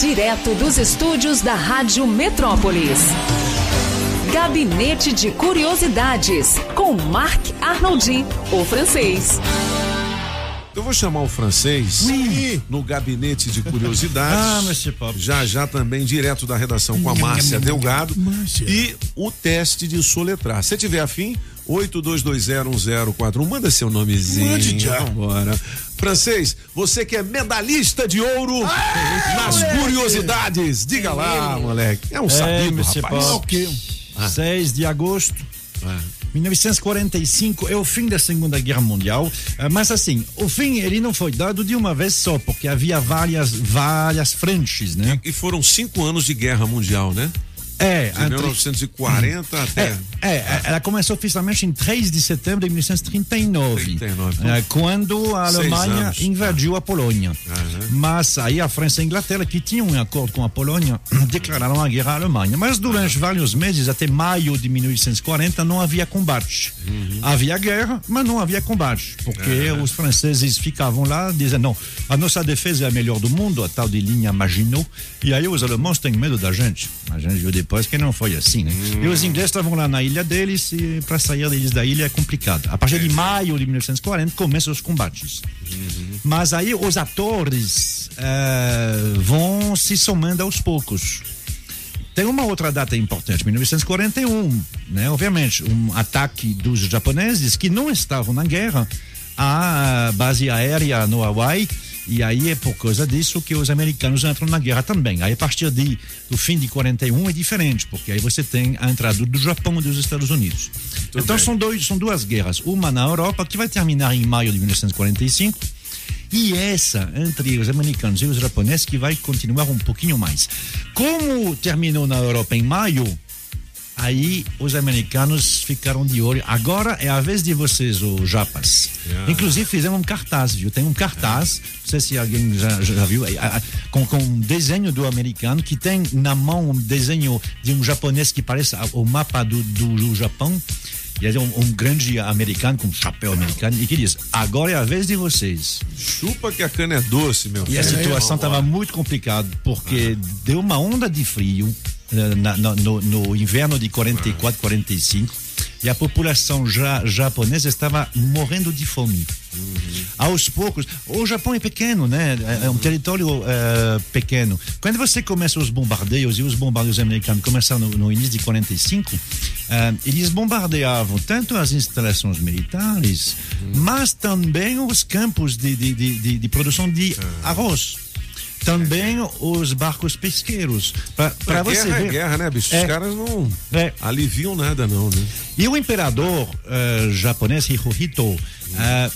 Direto dos estúdios da Rádio Metrópolis. Gabinete de Curiosidades, com Marc Arnoldi, o francês. Eu vou chamar o francês Oui. no gabinete de curiosidades. Ah. Já já também direto da redação com a Márcia Delgado. Márcia. E o teste de soletrar. Se tiver afim, 82201041. Manda seu nomezinho. Mande já. Vambora. Francês, você que é medalhista de ouro nas curiosidades. Diga lá, moleque. É um É, sabido, rapaz. Pop. Ok. 6 de agosto. 1945 é o fim da Segunda Guerra Mundial, eh, mas assim, o fim ele não foi dado de uma vez só, porque havia várias várias frentes, né? E foram cinco anos de guerra mundial, né? É, De 1940 até. É, é, ela começou oficialmente em 3 de setembro de 1939, 39. é, quando a Alemanha invadiu a Polônia. Aham. Mas aí a França e a Inglaterra, que tinham um acordo com a Polônia, declararam a guerra à Alemanha. Mas durante vários meses, até maio de 1940, não havia combate. Uhum. Havia guerra, mas não havia combate, porque os franceses ficavam lá dizendo: não, a nossa defesa é a melhor do mundo, a tal de linha Maginot, e aí os alemães têm medo da gente. A gente viu depois que não foi assim, né? E os ingleses estavam lá na ilha deles e para sair deles da ilha é complicado. A partir de maio de 1940 começam os combates. Mas aí os atores eh, vão se somando aos poucos. Tem uma outra data importante, 1941, né? Obviamente, um ataque dos japoneses que não estavam na guerra à base aérea no Hawaii. E aí é por causa disso que os americanos entram na guerra também. Aí a partir de, do fim de 41 é diferente, porque aí você tem a entrada do Japão e dos Estados Unidos. então bem. são, dois, são duas guerras. Uma na Europa, que vai terminar em maio de 1945, e essa entre os americanos e os japoneses que vai continuar um pouquinho mais. Como terminou na Europa em maio, aí os americanos ficaram de olho. Agora é a vez de vocês, os japas. Yeah. Inclusive fizeram um cartaz, viu? Tem um cartaz, não sei se alguém já, já viu, é, é, com, com um desenho do americano que tem na mão um desenho de um japonês que parece a- o mapa do, do, do Japão. E é um, um grande americano com um chapéu americano e que diz: agora é a vez de vocês. Chupa que a cana é doce, meu E a filho. situação estava muito complicada, porque deu uma onda de frio na- no, no inverno de 44, 45, e a população ja, japonesa estava morrendo de fome. Aos poucos, o Japão é pequeno, né? É é um território eh, pequeno. Quando você começa os bombardeios, e os bombardeios americanos começaram no, no início de 45, eh, eles bombardeavam tanto as instalações militares, mas também os campos de, de, de, de- de produção de arroz. Também os barcos pesqueiros. Para Pra você guerra ver. é guerra, né, bicho? Os É. caras não É. aliviam nada, não, né? E o imperador eh, japonês Hirohito eh,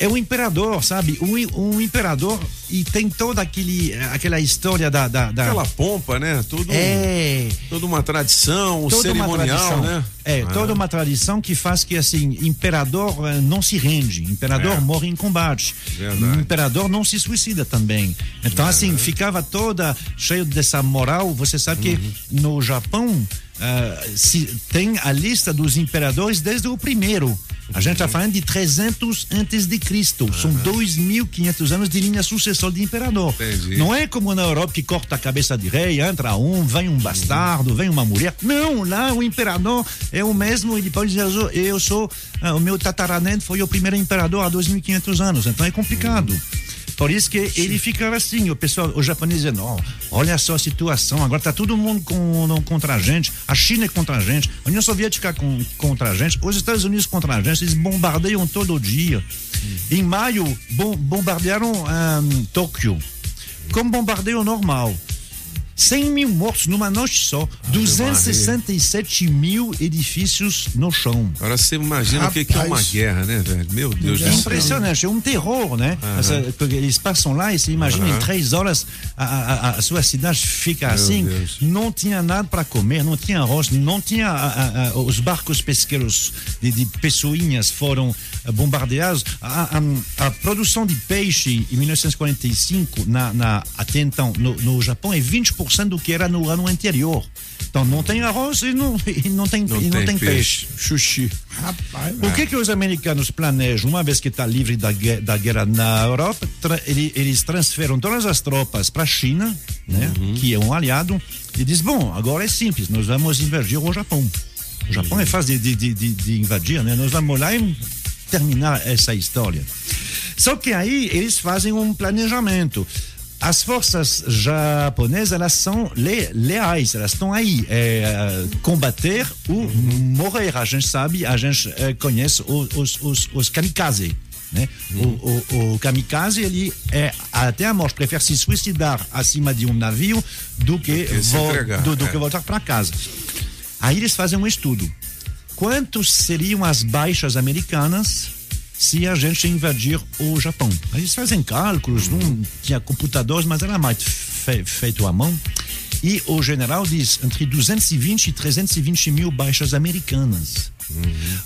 é um imperador, sabe? Um, um imperador e tem toda aquele, eh, aquela história da. da, da- Aquela pompa, né? Tudo, é. Toda uma tradição, um cerimonial, tradição. né? É, Ah. toda uma tradição que faz que, assim, imperador eh, não se rende, imperador É. morre em combate. Verdade. Imperador não se suicida também. Então, assim, ficava toda cheio dessa moral. Você sabe que Uhum. no Japão ah, se, tem a lista dos imperadores desde o primeiro. A gente está Uhum. falando de 300 antes de Cristo. São 2.500 anos de linha sucessória de imperador. Entendi. Não é como na Europa que corta a cabeça de rei, entra um, vem um bastardo, vem uma mulher. Não, lá o imperador é o mesmo, ele pode dizer, eu sou, ah, o meu tataraneto foi o primeiro imperador há 2.500 anos, então é complicado. Por isso que ele ficava assim, o pessoal, o japonês dizendo, "Ó, olha só a situação, agora tá todo mundo com, contra a gente, a China é contra a gente, a União Soviética com, contra a gente, os Estados Unidos contra a gente, eles bombardeiam todo dia. Em maio, bom, bombardearam ah, Tóquio, como bombardeio normal. 100 mil mortos numa noite só, 267 mil edifícios no chão. Agora você imagina o que, que é uma Rapaz. guerra, né, velho? Meu Deus É do céu. impressionante, é um terror, né? Essa- porque eles passam lá e se imagina em três horas a, a- a- sua cidade fica assim. Deus. Não tinha nada para comer, não tinha arroz, não tinha a- os barcos pesqueiros de, de pessoinhas foram eh, bombardeados. A produção de peixe em 1945 na, na até então no, no Japão é 20% do que era no ano anterior. Então não tem arroz e não, e não, tem, Não, e não tem, tem peixe. Xuxi. Rapaz, O que que os americanos planejam, uma vez que está livre da, da guerra na Europa, tra- ele- eles transferem todas as tropas para a China, né, que é um aliado, e diz, bom, agora é simples, nós vamos invadir o Japão. O Japão é fácil de, de, de, de invadir, né? Nós vamos lá e terminar essa história. Só que aí eles fazem um planejamento. As forças japonesas, elas são le leais, elas estão aí. É, combater ou morrer. A gente sabe, a gente é, conhece os, os, os, os kamikaze. Né? O, o, o kamikaze, ele é até a morte, prefere se suicidar acima de um navio do que, que vo- entregar, do, do é. que voltar para casa. Aí eles fazem um estudo. Quantos seriam as baixas americanas se a gente invadir o Japão? Eles fazem cálculos, não tinha computadores, mas era mais fe- feito à mão. E o general diz entre 220 e 320 mil baixas americanas.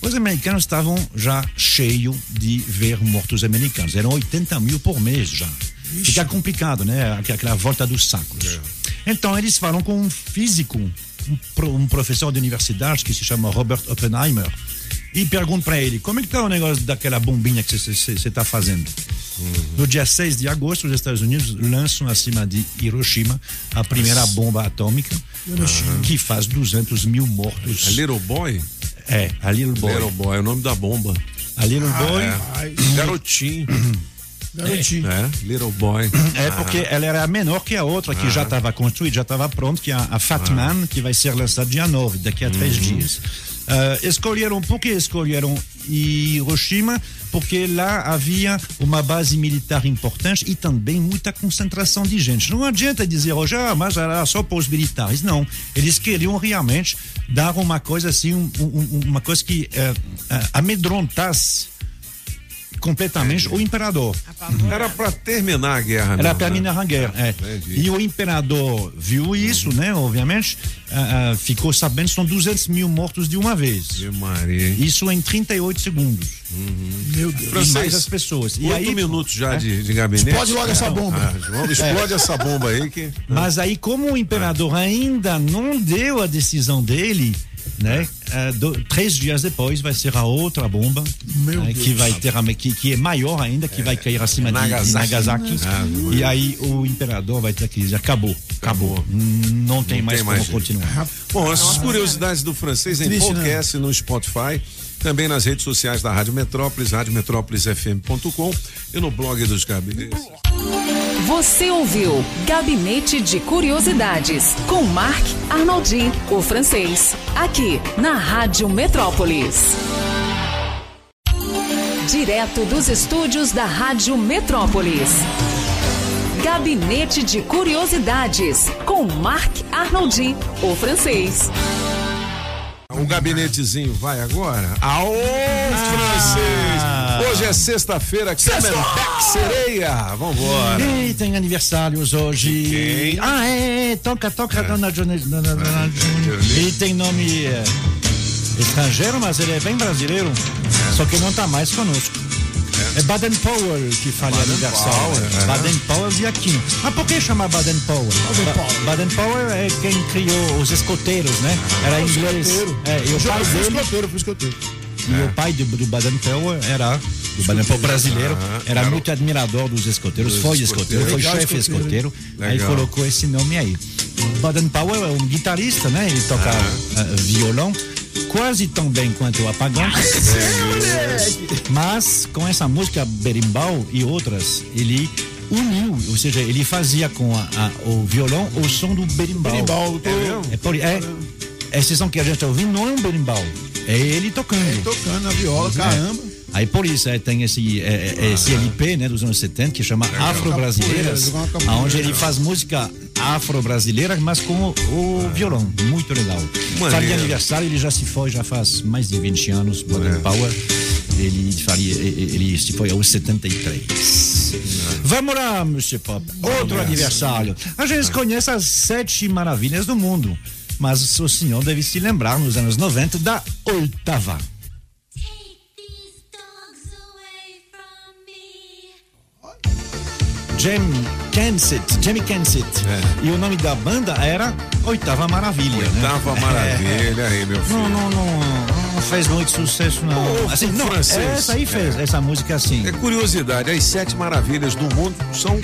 Os americanos estavam já cheios de ver mortos americanos. Eram 80 mil por mês já. Fica complicado, né? Aqu- Aquela volta dos sacos. Então eles falam com um físico, um, um professor de universidade que se chama Robert Oppenheimer, e perguntam para ele como é que tá o negócio daquela bombinha que você está fazendo. No dia 6 de agosto, os Estados Unidos lançam acima de Hiroshima a primeira bomba atômica, que faz 200 mil mortos. A Little Boy? É, a Little Boy. Little Boy, é o nome da bomba. A Little Boy rapaz, Garotinho. garotinho. É, Little Boy. é porque ela era menor que a outra que já estava construída, já estava pronta, que é a, a Fat Man, que vai ser lançada dia 9, daqui a três dias. Ah, escolheram, por que escolheram Hiroshima? Porque lá havia uma base militar importante e também muita concentração de gente. Não adianta dizer hoje, ah, mas era só para os militares. Não. Eles queriam realmente dar uma coisa assim, um- um- uma coisa que eh, amedrontasse completamente o imperador. Era pra terminar a guerra, Era para né? terminar a guerra. é. E o imperador viu isso, né? Obviamente, ah, ah, ficou sabendo que são 200 mil mortos de uma vez. Isso em 38 segundos. Meu Deus. E Francês, mais as pessoas. E Oito aí, minutos já de, de gabinete. Explode logo essa bomba. Ah, João, explode essa bomba aí que. mas aí, como o imperador ainda não deu a decisão dele, né? ah, do- três dias depois vai ser a outra bomba Deus. que vai ter a- que, que é maior ainda, que vai cair acima de- de Nagasaki. Nagasaki. Ah, e aí o imperador vai ter que dizer acabou, acabou, não tem Não mais tem como mais jeito. continuar. Bom, essas curiosidades do francês em né? podcast no Spotify, também nas redes sociais da Rádio Metrópolis, radiometrópolisfm.com e no blog dos gabinetes. Você ouviu Gabinete de Curiosidades com Marc Arnoldi, o francês, aqui na Rádio Metrópolis. Direto dos estúdios da Rádio Metrópolis. Gabinete de Curiosidades com Marc Arnoldi, o francês. O gabinetezinho vai agora? Aô, francês! Hoje é sexta-feira, Camelback Sereia! Vambora! E tem aniversários hoje. Quem? Ah, é, toca, toca, dona Jones. Dona, dona Jones. Ele tem nome é, estrangeiro, mas ele é bem brasileiro. Só que não está mais conosco. É Baden Powell que faz aniversário. Powell, é. Baden Powell de Aquino. Ah, por que chama Baden Powell? Ba- Powell. Baden Powell é quem criou os escoteiros, né? Era inglês. Escoteiro. É, e o Eu pai dele escoteiro, fui escoteiro. e o pai do, do Baden Powell era do Baden Powell brasileiro, era Era muito admirador dos escoteiros, Dos foi escoteiros. escoteiro, foi chefe escoteiro. escoteiro, aí colocou esse nome aí. Baden Powell é um guitarrista, né? Ele toca ah, violão quase tão bem quanto o Apagão, mas com essa música berimbau e outras, ele uniu, ou seja, ele fazia com a- a- o violão o som do berimbau. Berimbau, É? É, por, é, esse som que a gente está ouvindo não é um berimbau, é ele tocando. tocando na viola, caramba. Aí por isso é, tem esse, é, é, esse LP né, dos anos 70 que chama Afro-Brasileiras, onde ele faz música afro-brasileira, mas com o, o violão. Muito legal. Maneiro. De aniversário, ele já se foi, já faz mais de 20 anos, É. Power. Ele, faria, ele se foi aos 73. Vamos lá, Monsieur Pop. Outro aniversário. A gente conhece as sete maravilhas do mundo, mas o senhor deve se lembrar nos anos 90 da oitava. James Kensett, Jamie Kensett. É. E o nome da banda era Oitava Maravilha. né? Oitava maravilha aí, meu filho. Não, não, não, não fez muito sucesso, não. Assim, não, francês. essa aí fez, essa música assim. É curiosidade, as sete maravilhas do mundo são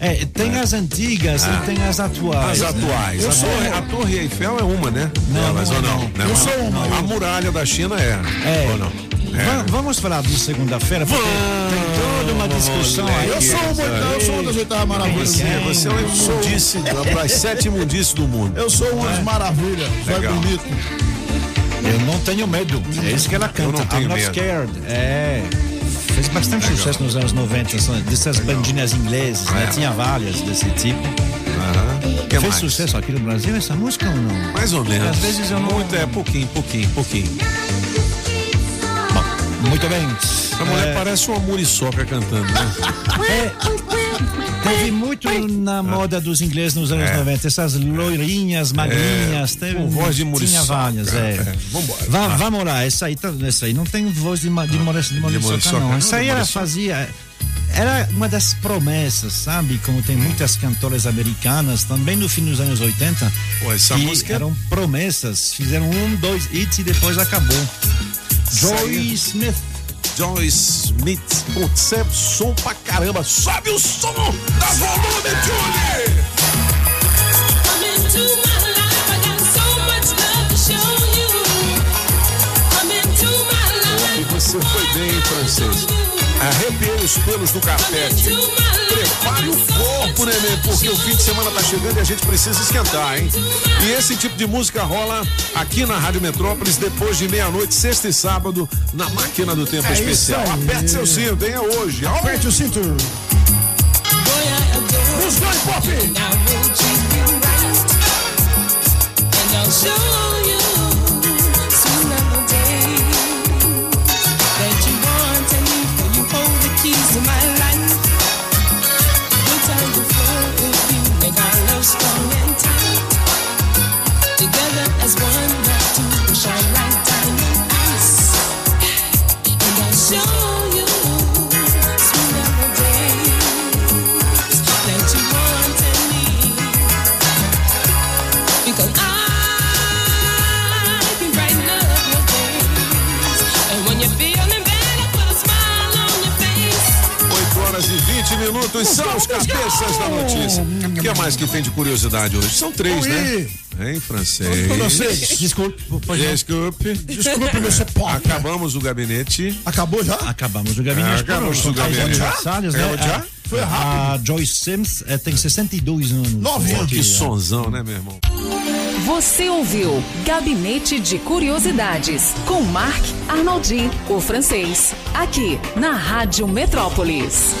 É, tem as antigas e tem as atuais. as né? atuais. Eu a, sou- torre, a Torre Eiffel é uma, né? Não, Delas, não é ou não? não. É Eu sou uma. A muralha da China é. É. Ou não? Va- Vamos falar de segunda-feira, porque tem toda uma discussão aí. Eu sou uma, eu sou uma das oitavas maravilhas. Você, você é um imundice, das sete imundícies do mundo. Eu sou uma das maravilhas. Vai Legal. bonito. Eu não tenho medo. É isso que ela canta. não tenho I'm not medo. scared. É. Fez bastante sucesso nos anos 90, são dessas bandinhas inglesas, né? É. Tinha várias desse tipo. Fez mais? sucesso aqui no Brasil essa música ou não? Mais ou menos. Às vezes eu não- Muito, é, pouquinho, pouquinho, pouquinho. Muito bem. A mulher É, parece uma muriçoca cantando, né? Teve muito na moda dos ingleses nos anos É. 90, essas loirinhas, magrinhas, teve, com voz de tinha muriçoca. várias, é. É, vambora. Va- Vamos lá, essa aí, tá, essa aí não tem voz de, ma- de, de muriçoca, muriçoca, não. não, Essa aí de ela fazia, era uma das promessas, sabe? Como tem muitas cantoras americanas, também no fim dos anos 80, Pô, essa que música é- eram promessas, fizeram um, dois hits e depois acabou. Joy Smith. Joyce Smith. Putz, é som pra caramba. Sobe o som da volume, Julie! E você foi bem, francês? Arrepiei os pelos do carpete. Prepare o corpo, neném, porque o fim de semana tá chegando e a gente precisa esquentar, hein? E esse tipo de música rola aqui na Rádio Metrópolis depois de meia-noite, sexta e sábado, na máquina do tempo É especial. Aperte seu cinto, hein? É hoje. Aperte o cinto. Os dois pop. 20 minutos são os cabeças da notícia. O que mais que tem de curiosidade hoje? São três, né? Em francês. Francês. Desculpe, pode. Desculpe. Desculpe, meu pop. Acabamos o gabinete. Acabou já? Acabamos o gabinete. Acabamos São o gabinete. né? Acabou já? A- Foi rápido. A Joyce Sims eh, tem 62 anos. Nove anos. Que sonzão, né, meu irmão? Você ouviu Gabinete de Curiosidades com Marc Arnoldi, o francês, aqui na Rádio Metrópolis.